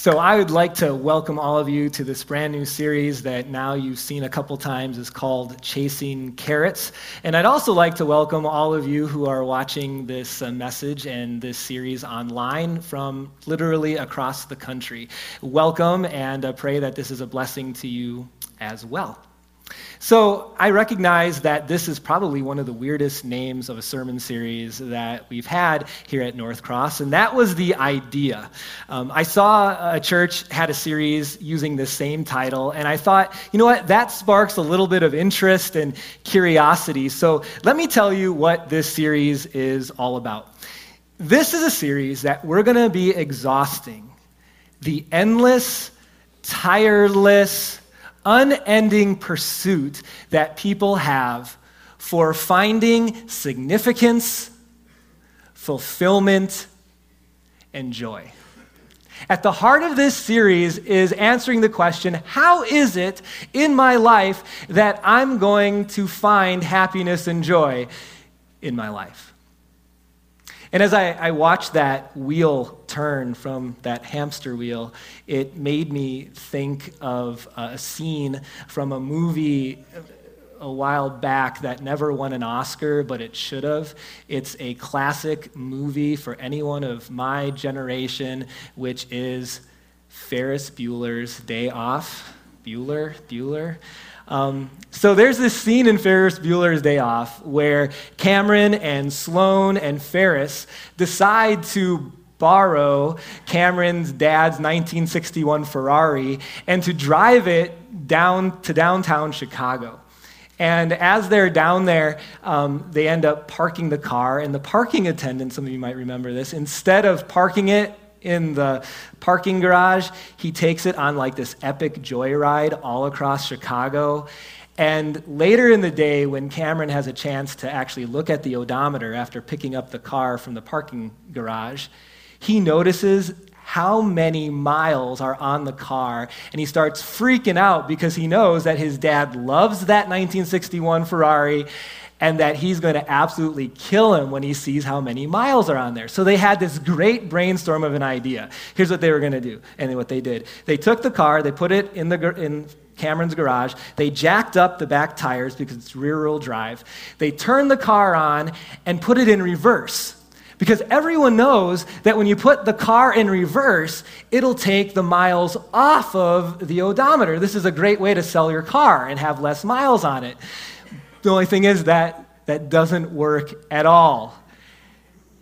So, I would like to welcome all of you to this brand new series that now you've seen a couple times is called Chasing Carrots. And I'd also like to welcome all of you who are watching this uh, message and this series online from literally across the country. Welcome, and uh, pray that this is a blessing to you as well. So I recognize that this is probably one of the weirdest names of a sermon series that we've had here at North Cross, and that was the idea. Um, I saw a church had a series using the same title, and I thought, you know what, that sparks a little bit of interest and curiosity. So let me tell you what this series is all about. This is a series that we're going to be exhausting the endless, tireless, unending pursuit that people have for finding significance, fulfillment, and joy. At the heart of this series is answering the question how is it in my life that I'm going to find happiness and joy in my life? And as I, I, watched that wheel turn from that hamster wheel, it made me think of uh, a scene from a movie uh, a while back that never won an Oscar, but it should have. It's a classic movie for anyone of my generation, which is Ferris Bueller's Day Off. Bueller? Bueller? Um, so there's this scene in Ferris Bueller's Day Off where Cameron and Sloane and Ferris decide to borrow Cameron's dad's 1961 Ferrari and to drive it down to downtown Chicago. And as they're down there, um, they end up parking the car, and the parking attendant, some of you might remember this, instead of parking it in the parking garage. He takes it on like this epic joyride all across Chicago. And later in the day, when Cameron has a chance to actually look at the odometer after picking up the car from the parking garage, he notices how many miles are on the car, and he starts freaking out because he knows that his dad loves that 1961 Ferrari and that he's going to absolutely kill him when he sees how many miles are on there. So they had this great brainstorm of an idea. Here's what they were going to do, and what they did. They took the car, they put it in, the, in Cameron's garage, they jacked up the back tires because it's rear wheel drive, they turned the car on and put it in reverse. Because everyone knows that when you put the car in reverse, it'll take the miles off of the odometer. This is a great way to sell your car and have less miles on it. The only thing is that that doesn't work at all.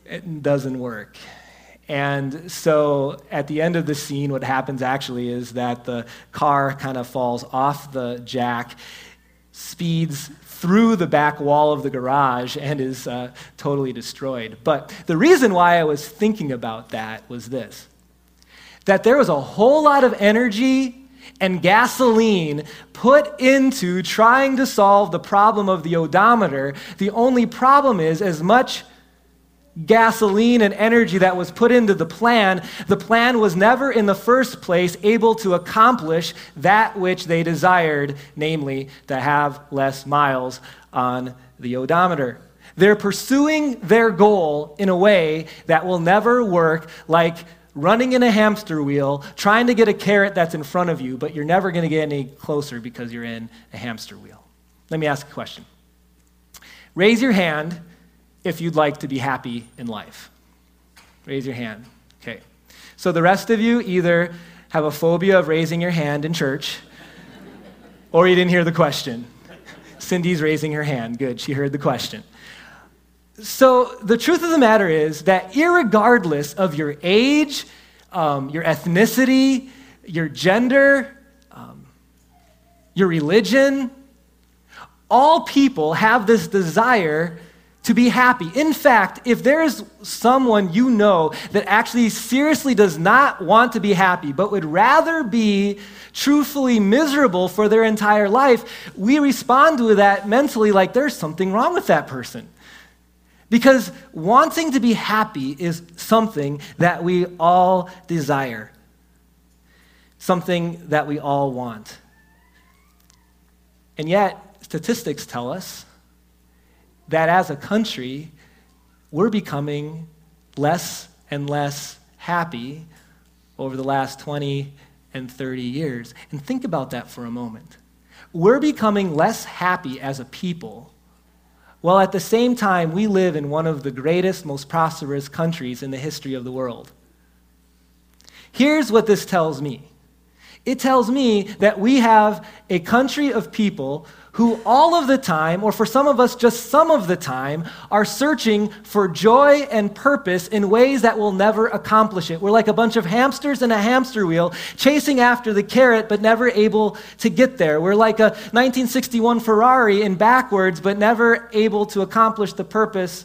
It doesn't work. And so at the end of the scene, what happens actually is that the car kind of falls off the jack, speeds through the back wall of the garage, and is uh, totally destroyed. But the reason why I was thinking about that was this that there was a whole lot of energy and gasoline put into trying to solve the problem of the odometer. The only problem is, as much gasoline and energy that was put into the plan, the plan was never in the first place able to accomplish that which they desired, namely, to have less miles on the odometer. They're pursuing their goal in a way that will never work, like running in a hamster wheel, trying to get a carrot that's in front of you, but you're never going to get any closer because you're in a hamster wheel. Let me ask a question. Raise your hand if you'd like to be happy in life. Raise your hand. Okay. So the rest of you either have a phobia of raising your hand in church or you didn't hear the question. Cindy's raising her hand. Good, she heard the question. So, the truth of the matter is that, regardless of your age, um, your ethnicity, your gender, um, your religion, all people have this desire to be happy. In fact, if there's someone you know that actually seriously does not want to be happy, but would rather be truthfully miserable for their entire life, we respond to that mentally like there's something wrong with that person. Because wanting to be happy is something that we all desire, something that we all want. And yet, statistics tell us that as a country, we're becoming less and less happy over the last 20 and 30 years. And think about that for a moment. We're becoming less happy as a people, while at the same time, we live in one of the greatest, most prosperous countries in the history of the world. Here's what this tells me it tells me that we have a country of people who all of the time, or for some of us just some of the time, are searching for joy and purpose in ways that will never accomplish it. We're like a bunch of hamsters in a hamster wheel, chasing after the carrot, but never able to get there. We're like a 1961 Ferrari in backwards, but never able to accomplish the purpose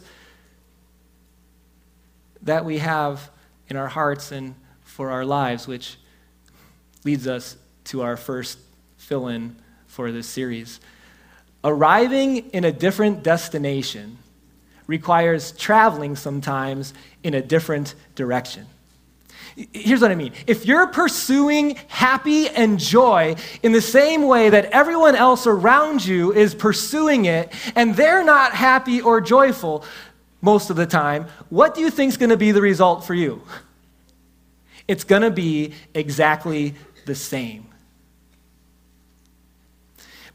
that we have in our hearts and for our lives, which leads us to our first fill in for this series. Arriving in a different destination requires traveling sometimes in a different direction. Here's what I mean. If you're pursuing happy and joy in the same way that everyone else around you is pursuing it, and they're not happy or joyful most of the time, what do you think is going to be the result for you? It's going to be exactly the same.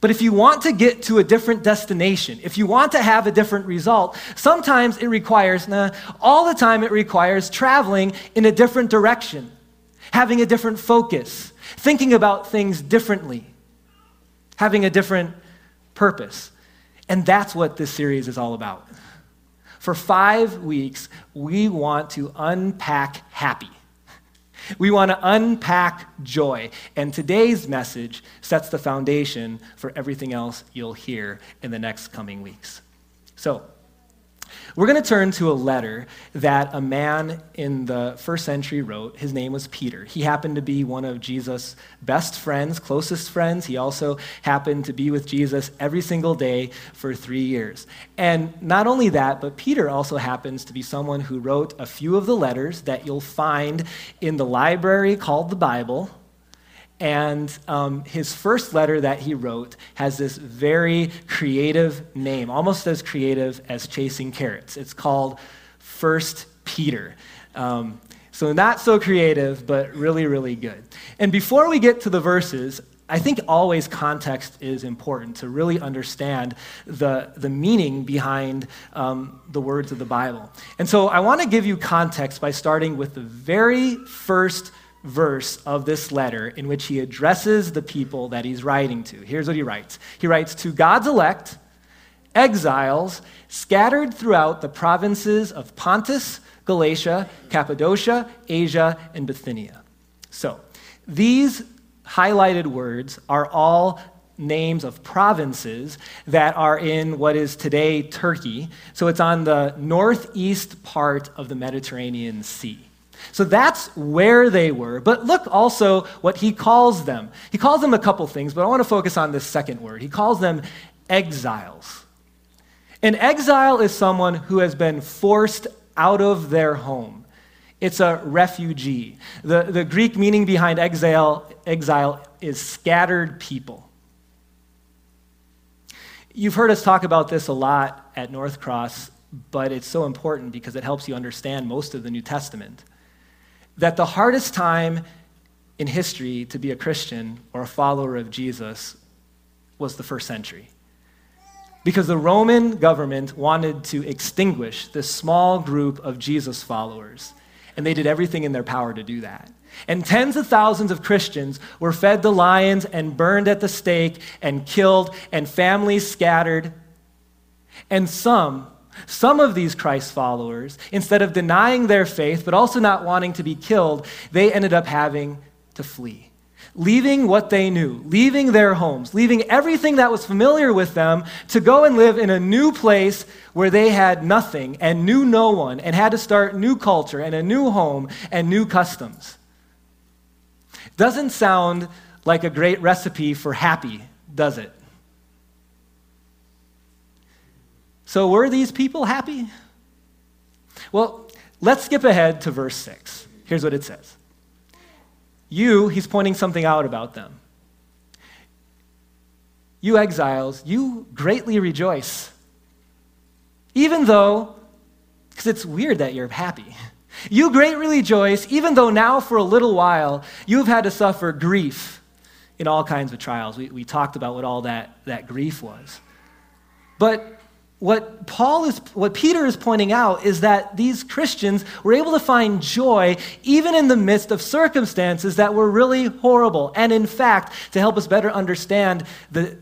But if you want to get to a different destination, if you want to have a different result, sometimes it requires, nah, all the time it requires traveling in a different direction, having a different focus, thinking about things differently, having a different purpose. And that's what this series is all about. For five weeks, we want to unpack happy. We want to unpack joy. And today's message sets the foundation for everything else you'll hear in the next coming weeks. So, we're going to turn to a letter that a man in the first century wrote. His name was Peter. He happened to be one of Jesus' best friends, closest friends. He also happened to be with Jesus every single day for three years. And not only that, but Peter also happens to be someone who wrote a few of the letters that you'll find in the library called the Bible and um, his first letter that he wrote has this very creative name, almost as creative as chasing carrots. It's called First Peter. Um, so, not so creative, but really, really good. And before we get to the verses, I think always context is important to really understand the, the meaning behind um, the words of the Bible. And so I want to give you context by starting with the very first verse of this letter in which he addresses the people that he's writing to. Here's what he writes He writes, To God's elect, exiles scattered throughout the provinces of Pontus, Galatia, Cappadocia, Asia, and Bithynia. So, these highlighted words are all names of provinces that are in what is today Turkey. So it's on the northeast part of the Mediterranean Sea. So that's where they were. But look also what he calls them. He calls them a couple things, but I want to focus on this second word. He calls them exiles. An exile is someone who has been forced out of their home. It's a refugee. The, the Greek meaning behind exile, exile is scattered people. You've heard us talk about this a lot at North Cross, but it's so important because it helps you understand most of the New Testament that the hardest time in history to be a Christian or a follower of Jesus was the first century. Because the Roman government wanted to extinguish this small group of Jesus followers, and they did everything in their power to do that. And tens of thousands of Christians were fed to lions and burned at the stake and killed, and families scattered. And some some of these Christ followers, instead of denying their faith, but also not wanting to be killed, they ended up having to flee. Leaving what they knew, leaving their homes, leaving everything that was familiar with them to go and live in a new place where they had nothing and knew no one and had to start new culture and a new home and new customs. Doesn't sound like a great recipe for happy, does it? So, were these people happy? Well, let's skip ahead to verse 6. Here's what it says You, he's pointing something out about them. You exiles, you greatly rejoice. Even though, because it's weird that you're happy. You greatly rejoice, even though now for a little while you've had to suffer grief in all kinds of trials. We, we talked about what all that, that grief was. But what Paul is what Peter is pointing out is that these Christians were able to find joy even in the midst of circumstances that were really horrible. And in fact, to help us better understand the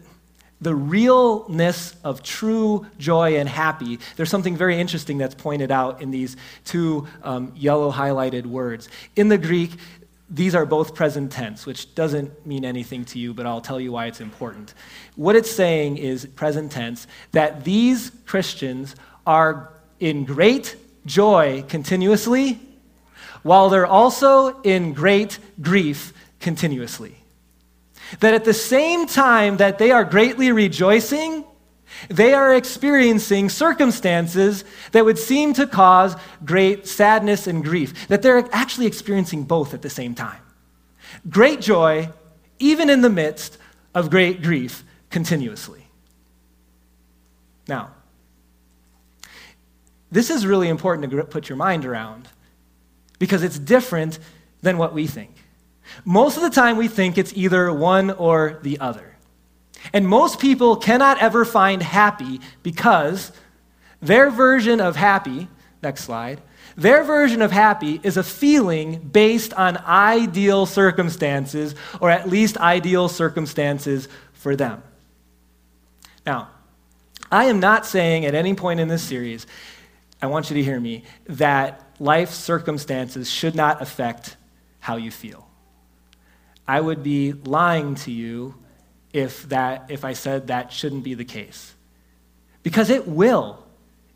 the realness of true joy and happy, there's something very interesting that's pointed out in these two um, yellow highlighted words. In the Greek, these are both present tense, which doesn't mean anything to you, but I'll tell you why it's important. What it's saying is present tense that these Christians are in great joy continuously, while they're also in great grief continuously. That at the same time that they are greatly rejoicing, they are experiencing circumstances that would seem to cause great sadness and grief, that they're actually experiencing both at the same time. Great joy, even in the midst of great grief, continuously. Now, this is really important to put your mind around because it's different than what we think. Most of the time, we think it's either one or the other. And most people cannot ever find happy because their version of happy, next slide, their version of happy is a feeling based on ideal circumstances, or at least ideal circumstances for them. Now, I am not saying at any point in this series, I want you to hear me, that life circumstances should not affect how you feel. I would be lying to you if, that, if I said that shouldn't be the case. Because it will.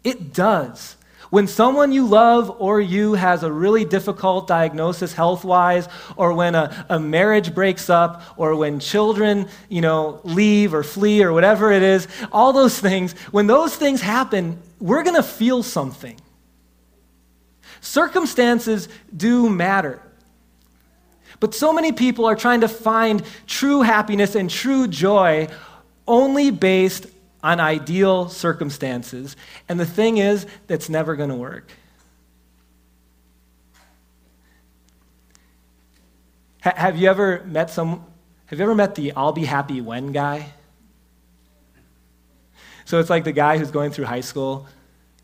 It does. When someone you love or you has a really difficult diagnosis health wise, or when a, a marriage breaks up, or when children, you know, leave or flee or whatever it is, all those things, when those things happen, we're going to feel something. Circumstances do matter. But so many people are trying to find true happiness and true joy only based on ideal circumstances. And the thing is, that's never going to work. Have you ever met some have you ever met the I'll be happy when guy? So it's like the guy who's going through high school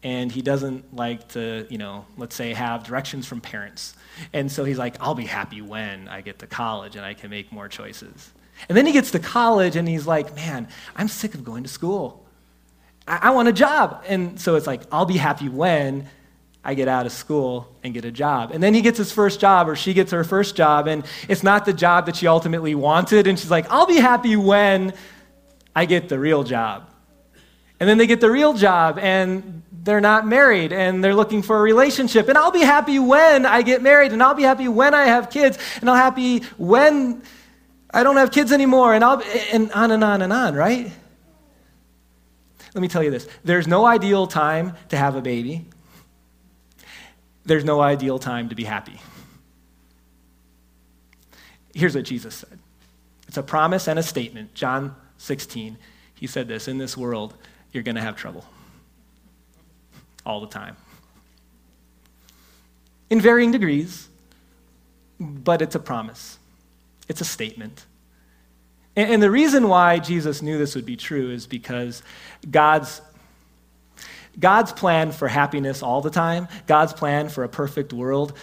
and he doesn't like to, you know, let's say have directions from parents. And so he's like, I'll be happy when I get to college and I can make more choices. And then he gets to college and he's like, man, I'm sick of going to school. I, I want a job. And so it's like, I'll be happy when I get out of school and get a job. And then he gets his first job, or she gets her first job, and it's not the job that she ultimately wanted. And she's like, I'll be happy when I get the real job. And then they get the real job, and they're not married and they're looking for a relationship. And I'll be happy when I get married, and I'll be happy when I have kids, and I'll be happy when I don't have kids anymore, and I'll and on and on and on, right? Let me tell you this. There's no ideal time to have a baby. There's no ideal time to be happy. Here's what Jesus said. It's a promise and a statement. John 16. He said this, in this world you're going to have trouble all the time. In varying degrees, but it's a promise, it's a statement. And, the reason why Jesus knew this would be true is because God's God's plan for happiness all the time, God's plan for a perfect world,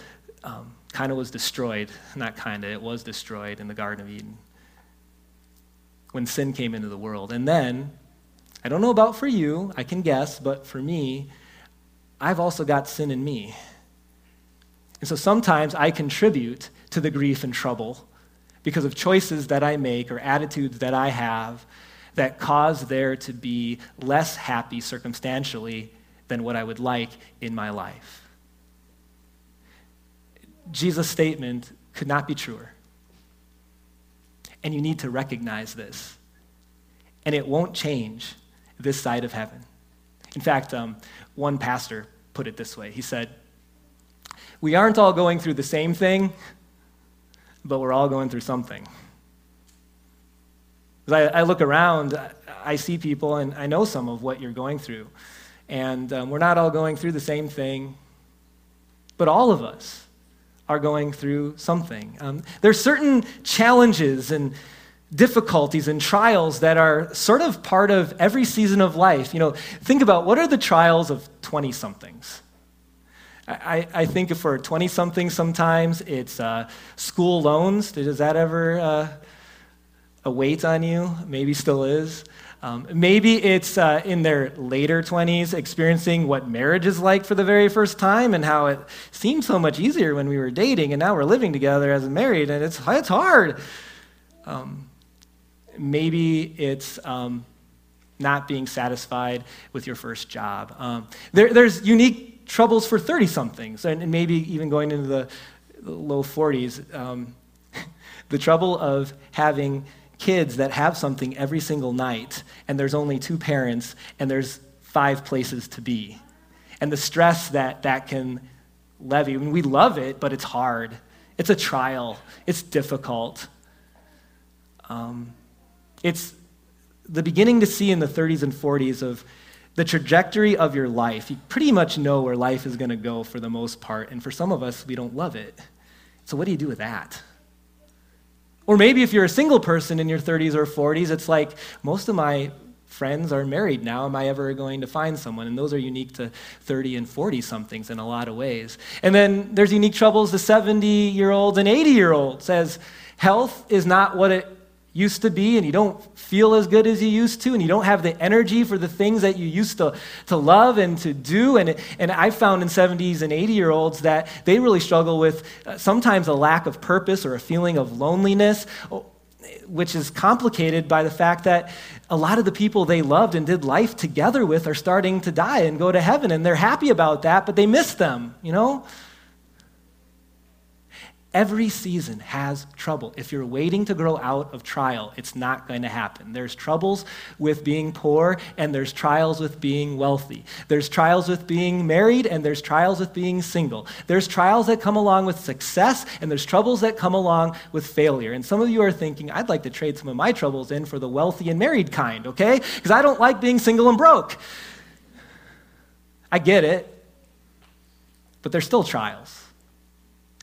um, kind of was destroyed. Not kind of, it was destroyed in the Garden of Eden when sin came into the world. And then, I don't know about for you, I can guess, but for me, I've also got sin in me. And so sometimes I contribute to the grief and trouble because of choices that I make or attitudes that I have that cause there to be less happy circumstantially than what I would like in my life. Jesus' statement could not be truer. And you need to recognize this. And it won't change this side of heaven. In fact, um, one pastor put it this way He said, We aren't all going through the same thing, but we're all going through something. I, I look around, I see people, and I know some of what you're going through. And um, we're not all going through the same thing. but all of us are going through something. Um, there's certain challenges and difficulties and trials that are sort of part of every season of life. You know, think about what are the trials of 20 somethings? I, I think for 20 somethings, sometimes it's uh, school loans. Does that ever uh, a weight on you? Maybe still is. Um, maybe it's uh, in their later 20s experiencing what marriage is like for the very first time and how it seemed so much easier when we were dating and now we're living together as married and it's, it's hard. Um, maybe it's um, not being satisfied with your first job. Um, there, there's unique troubles for 30 somethings and, maybe even going into the low 40s. Um, the trouble of having kids that have something every single night, and there's only two parents, and there's five places to be. And the stress that that can levy. I mean, we love it, but it's hard. It's a trial, it's difficult. Um, it's the beginning to see in the 30s and 40s of the trajectory of your life. You pretty much know where life is going to go for the most part, and for some of us, we don't love it. So, what do you do with that? Or maybe if you're a single person in your 30s or 40s, it's like most of my friends are married now. Am I ever going to find someone? And those are unique to 30 and 40 somethings in a lot of ways. And then there's unique troubles to 70 year olds and 80 year olds, as health is not what it used to be and you don't feel as good as you used to and you don't have the energy for the things that you used to, to love and to do. And, and i found in 70s and 80 year olds that they really struggle with uh, sometimes a lack of purpose or a feeling of loneliness which is complicated by the fact that a lot of the people they loved and did life together with are starting to die and go to heaven and they're happy about that but they miss them you know Every season has trouble. If you're waiting to grow out of trial, it's not going to happen. There's troubles with being poor, and there's trials with being wealthy. There's trials with being married, and there's trials with being single. There's trials that come along with success, and there's troubles that come along with failure. And some of you are thinking, I'd like to trade some of my troubles in for the wealthy and married kind, okay? Because I don't like being single and broke. I get it, but there's still trials.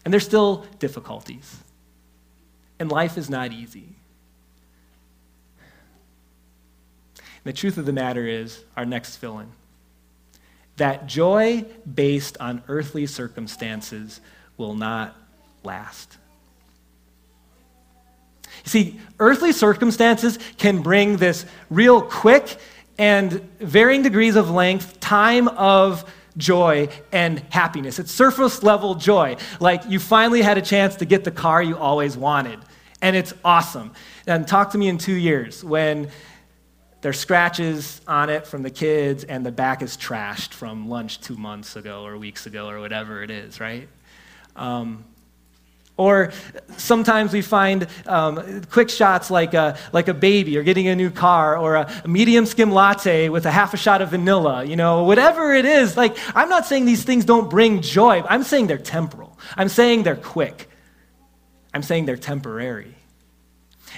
And there's still difficulties. And life is not easy. And the truth of the matter is, our next fill in that joy based on earthly circumstances will not last. You see, earthly circumstances can bring this real quick and varying degrees of length time of joy and happiness. It's surface level joy. Like you finally had a chance to get the car you always wanted. And it's awesome. And talk to me in two years when there's scratches on it from the kids and the back is trashed from lunch two months ago or weeks ago or whatever it is, right? Um, or sometimes we find um, quick shots like a, like a baby or getting a new car or a, medium skim latte with a half a shot of vanilla, you know, whatever it is. Like, I'm not saying these things don't bring joy. I'm saying they're temporal. I'm saying they're quick. I'm saying they're temporary.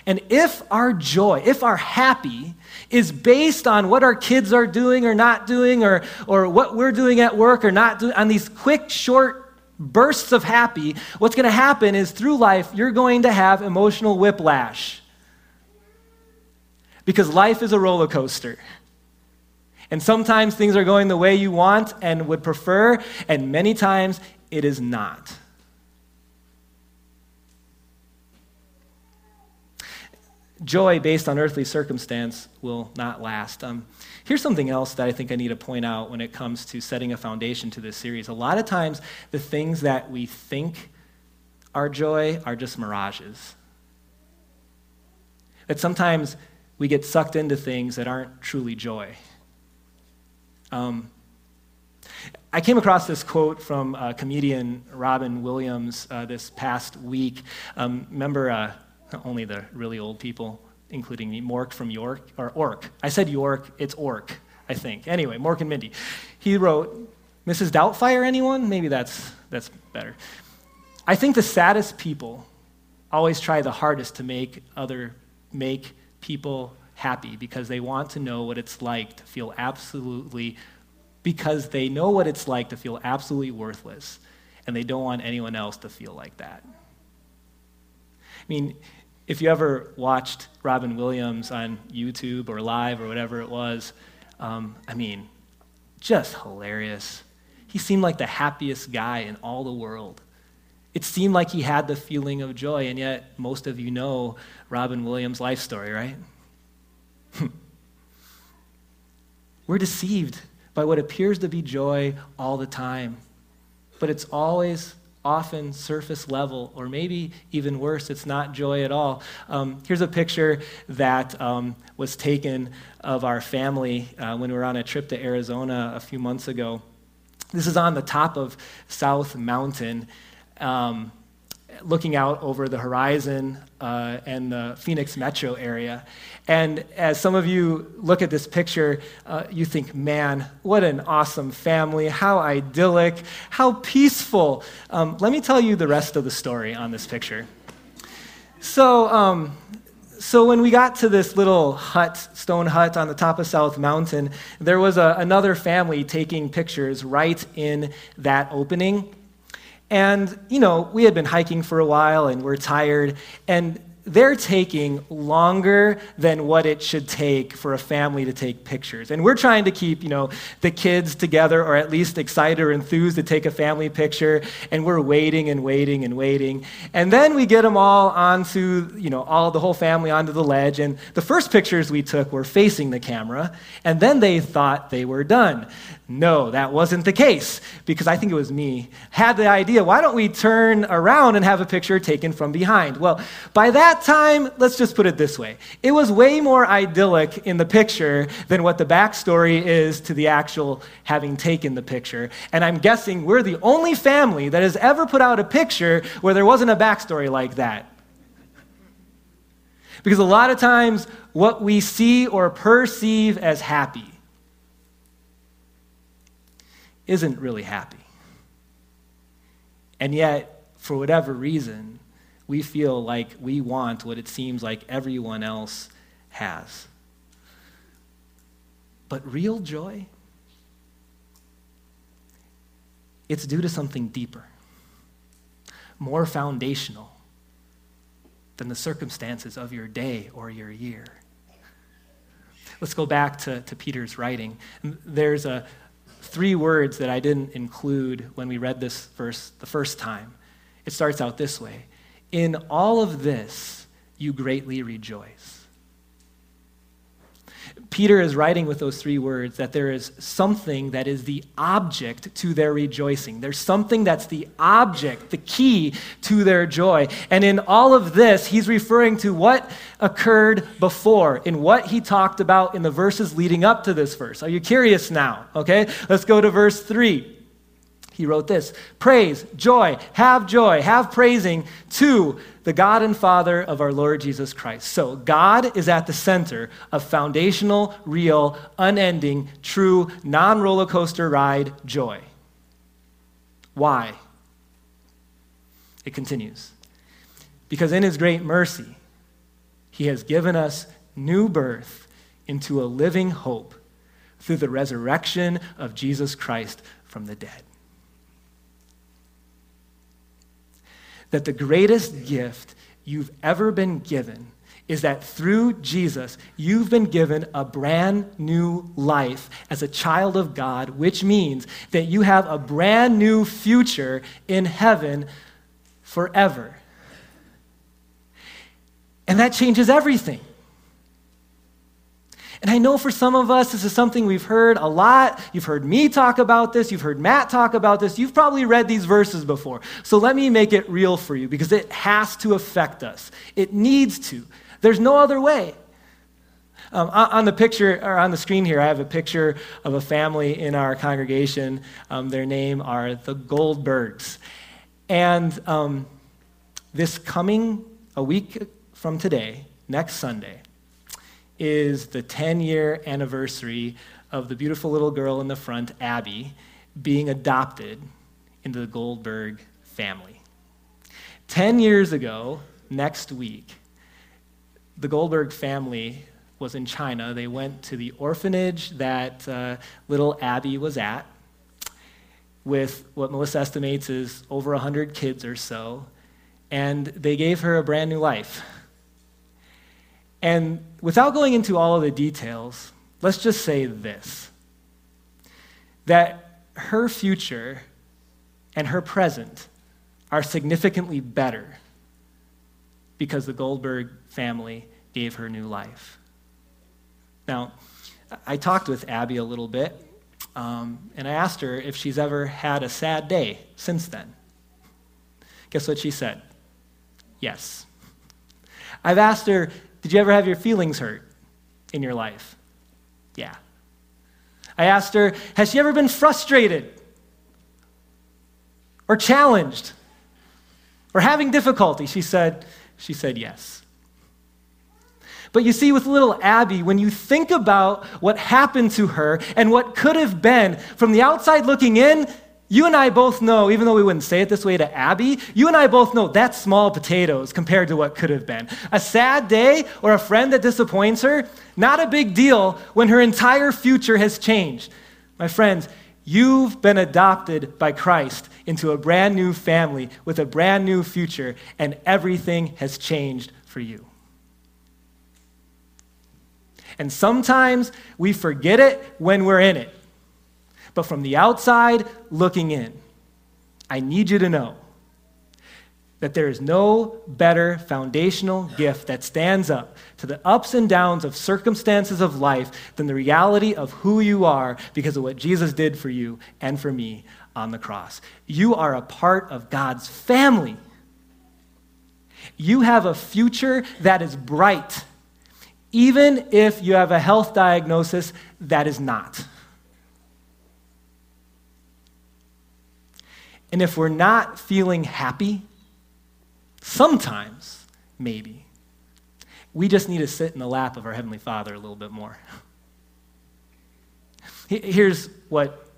And if our joy, if our happy is based on what our kids are doing or not doing, or, or what we're doing at work or not doing, on these quick, short bursts of happy, what's going to happen is through life, you're going to have emotional whiplash. Because life is a roller coaster. And sometimes things are going the way you want and would prefer, and many times it is not. Joy based on earthly circumstance will not last. Um, Here's something else that I think I need to point out when it comes to setting a foundation to this series. A lot of times, the things that we think are joy are just mirages. That sometimes we get sucked into things that aren't truly joy. Um, I came across this quote from uh, comedian Robin Williams uh, this past week. Um, remember, uh, only the really old people including me, Mork from York, or Ork. I said York, it's Ork, I think. Anyway, Mork and Mindy. He wrote, Mrs. Doubtfire, anyone? Maybe that's, that's better. I think the saddest people always try the hardest to make other, make people happy because they want to know what it's like to feel absolutely, because they know what it's like to feel absolutely worthless and they don't want anyone else to feel like that. I mean, if you ever watched Robin Williams on YouTube or live or whatever it was, um, I mean, just hilarious. He seemed like the happiest guy in all the world. It seemed like he had the feeling of joy, and yet most of you know Robin Williams' life story, right? We're deceived by what appears to be joy all the time, but it's always often surface level, or maybe even worse, it's not joy at all. Um, here's a picture that um, was taken of our family uh, when we were on a trip to Arizona a few months ago. This is on the top of South Mountain. Um, looking out over the horizon uh, and the Phoenix metro area. And as some of you look at this picture, uh, you think, man, what an awesome family, how idyllic, how peaceful. Um, let me tell you the rest of the story on this picture. So, um, so when we got to this little hut, stone hut on the top of South Mountain, there was a, another family taking pictures right in that opening. And, you know, we had been hiking for a while and we're tired. And they're taking longer than what it should take for a family to take pictures. And we're trying to keep, you know, the kids together or at least excited or enthused to take a family picture. And we're waiting and waiting and waiting. And then we get them all onto, you know, all the whole family onto the ledge. And the first pictures we took were facing the camera. And then they thought they were done. No, that wasn't the case because I think it was me. Had the idea, why don't we turn around and have a picture taken from behind? Well, by that time, let's just put it this way it was way more idyllic in the picture than what the backstory is to the actual having taken the picture. And I'm guessing we're the only family that has ever put out a picture where there wasn't a backstory like that. Because a lot of times, what we see or perceive as happy isn't really happy. And yet, for whatever reason, we feel like we want what it seems like everyone else has. But real joy, it's due to something deeper, more foundational than the circumstances of your day or your year. Let's go back to, to Peter's writing. There's a, three words that I didn't include when we read this verse the first time. It starts out this way In all of this, you greatly rejoice. Peter is writing with those three words that there is something that is the object to their rejoicing. There's something that's the object, the key to their joy. And in all of this, he's referring to what occurred before, in what he talked about in the verses leading up to this verse. Are you curious now? Okay, let's go to verse 3. He wrote this Praise, joy, have joy, have praising to the God and Father of our Lord Jesus Christ. So, God is at the center of foundational, real, unending, true, non roller coaster ride joy. Why? It continues. Because in His great mercy, He has given us new birth into a living hope through the resurrection of Jesus Christ from the dead. That the greatest gift you've ever been given is that through Jesus, you've been given a brand new life as a child of God, which means that you have a brand new future in heaven forever. And that changes everything. And I know for some of us, this is something we've heard a lot. You've heard me talk about this. You've heard Matt talk about this. You've probably read these verses before. So let me make it real for you because it has to affect us. It needs to. There's no other way. Um, on the picture, or on the screen here, I have a picture of a family in our congregation. Um, their name are the Goldbergs. And um, this coming, a week from today, next Sunday, is the 10 year anniversary of the beautiful little girl in the front, Abby, being adopted into the Goldberg family. 10 years ago, next week, the Goldberg family was in China. They went to the orphanage that uh, little Abby was at. with what Melissa estimates is over 100 kids or so, and they gave her a brand new life. And without going into all of the details, let's just say this that her future and her present are significantly better because the Goldberg family gave her new life. Now, I talked with Abby a little bit, um, and I asked her if she's ever had a sad day since then. Guess what she said? Yes. I've asked her, Did you ever have your feelings hurt in your life? Yeah. I asked her, Has she ever been frustrated or challenged or having difficulty? She said, She said yes. But you see, with little Abby, when you think about what happened to her and what could have been, from the outside looking in, you and I both know, even though we wouldn't say it this way to Abby, you and I both know that's small potatoes compared to what could have been. A sad day or a friend that disappoints her, not a big deal when her entire future has changed. My friends, you've been adopted by Christ into a brand new family with a brand new future, and everything has changed for you. And sometimes we forget it when we're in it. But from the outside looking in, I need you to know that there is no better foundational gift that stands up to the ups and downs of circumstances of life than the reality of who you are because of what Jesus did for you and for me on the cross. You are a part of God's family. You have a future that is bright even if you have a health diagnosis that is not. And if we're not feeling happy, sometimes, maybe, we just need to sit in the lap of our Heavenly Father a little bit more. Here's what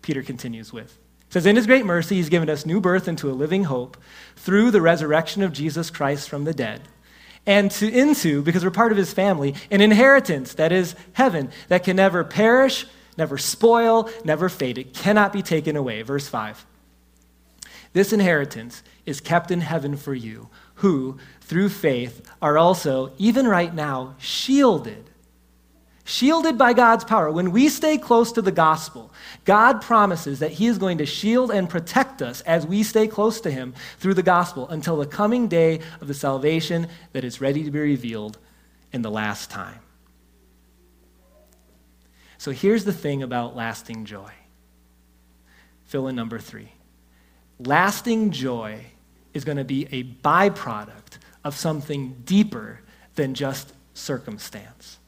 Peter continues with. It says, In his great mercy, he's given us new birth into a living hope through the resurrection of Jesus Christ from the dead and to, into, because we're part of his family, an inheritance that is heaven, that can never perish, never spoil, never fade. It cannot be taken away. Verse 5. This inheritance is kept in heaven for you, who, through faith, are also, even right now, shielded shielded by God's power. When we stay close to the gospel, God promises that He is going to shield and protect us as we stay close to Him through the gospel until the coming day of the salvation that is ready to be revealed in the last time. So here's the thing about lasting joy. Fill in number three. Lasting joy is going to be a byproduct of something deeper than just circumstance.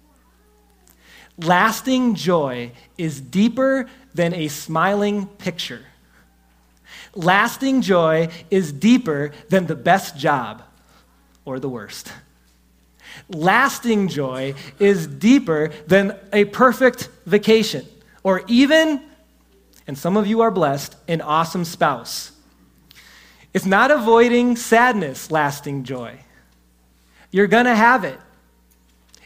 Lasting joy is deeper than a smiling picture. Lasting joy is deeper than the best job or the worst. Lasting joy is deeper than a perfect vacation or even, and some of you are blessed, an awesome spouse. It's not avoiding sadness, lasting joy. You're going to have it.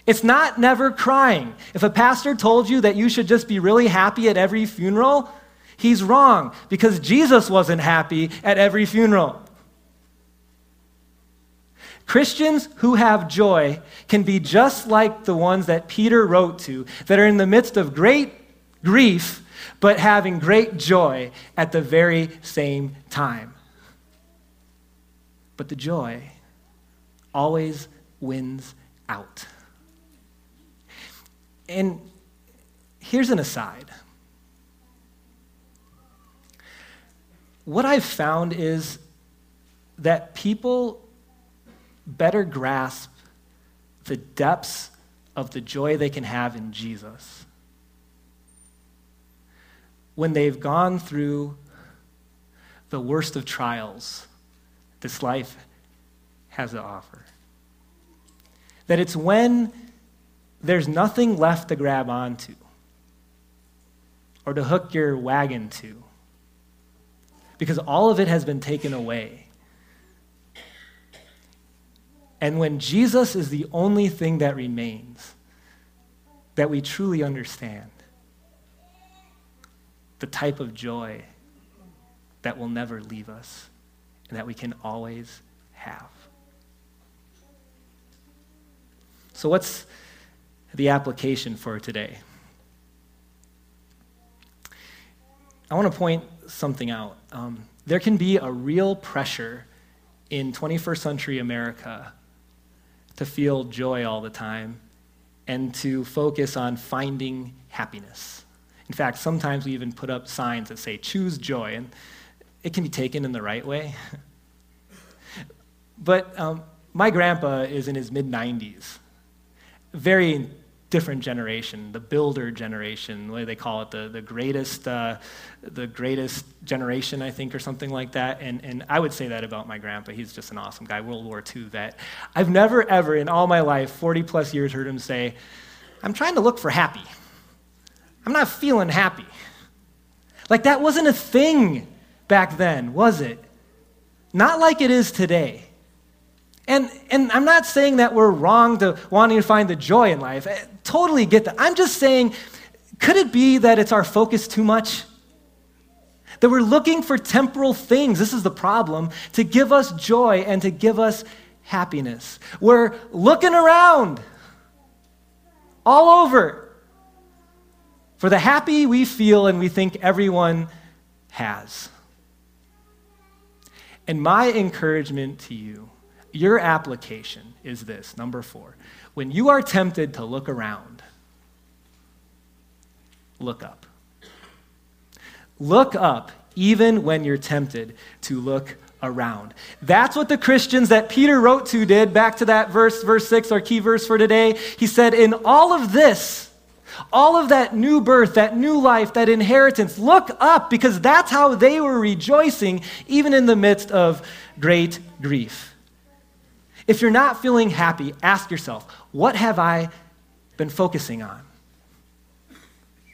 It's not never crying. If a pastor told you that you should just be really happy at every funeral, he's wrong because Jesus wasn't happy at every funeral. Christians who have joy can be just like the ones that Peter wrote to, that are in the midst of great grief, but having great joy at the very same time. But the joy always wins out. And here's an aside. What I've found is that people better grasp the depths of the joy they can have in Jesus when they've gone through the worst of trials this life has to offer. That it's when there's nothing left to grab onto or to hook your wagon to because all of it has been taken away. And when Jesus is the only thing that remains, that we truly understand the type of joy that will never leave us and that we can always have. So, what's the application for today? I want to point something out. Um, there can be a real pressure in 21st century America to feel joy all the time and to focus on finding happiness. In fact, sometimes we even put up signs that say, choose joy, and it can be taken in the right way. but um, my grandpa is in his mid 90s, very different generation, the builder generation, what do they call it, the, the greatest, uh, the greatest generation, I think, or something like that. And, and I would say that about my grandpa. He's just an awesome guy, World War II vet. I've never, ever in all my life, 40 plus years, heard him say, I'm trying to look for happy. I'm not feeling happy. Like that wasn't a thing back then, was it? Not like it is today. And, and I'm not saying that we're wrong to wanting to find the joy in life. I totally get that. I'm just saying, could it be that it's our focus too much? That we're looking for temporal things, this is the problem, to give us joy and to give us happiness. We're looking around all over for the happy we feel and we think everyone has. And my encouragement to you your application is this number four. When you are tempted to look around, look up. Look up even when you're tempted to look around. That's what the Christians that Peter wrote to did. Back to that verse, verse 6, our key verse for today. He said, In all of this, all of that new birth, that new life, that inheritance, look up because that's how they were rejoicing even in the midst of great grief. If you're not feeling happy, ask yourself, what have I been focusing on?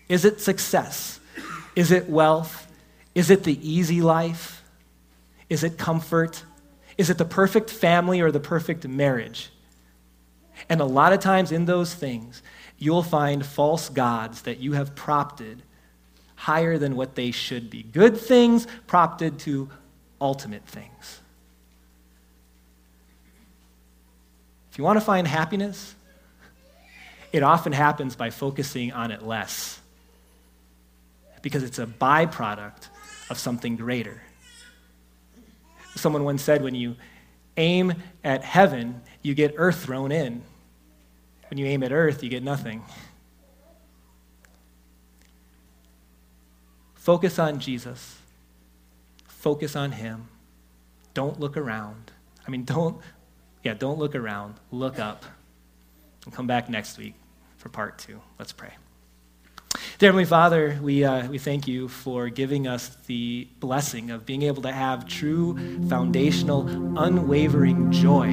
Is it success? Is it wealth? Is it the easy life? Is it comfort? Is it the perfect family or the perfect marriage? And a lot of times in those things, you'll find false gods that you have propped higher than what they should be. Good things propped to ultimate things. If you want to find happiness, it often happens by focusing on it less because it's a byproduct of something greater. Someone once said when you aim at heaven, you get earth thrown in. When you aim at earth, you get nothing. Focus on Jesus. Focus on Him. Don't look around. I mean, don't yeah, don't look around, look up. And come back next week for part two. Let's pray. Dear Heavenly Father, we, uh, we thank you for giving us the blessing of being able to have true, foundational, unwavering joy.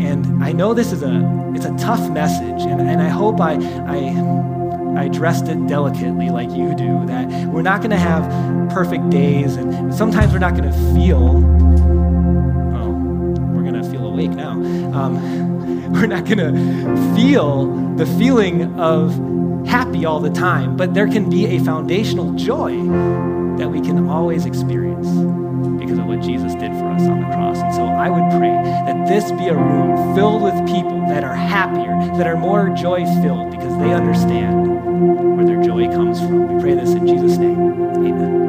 And I know this is a, it's a tough message, and, and I hope I, I, I addressed it delicately like you do, that we're not going to have perfect days, and sometimes we're not going to feel, oh, we're going to feel awake now. Um, we're not going to feel the feeling of happy all the time, but there can be a foundational joy that we can always experience because of what Jesus did for us on the cross. And so I would pray that this be a room filled with people that are happier, that are more joy filled because they understand where their joy comes from. We pray this in Jesus' name. Amen.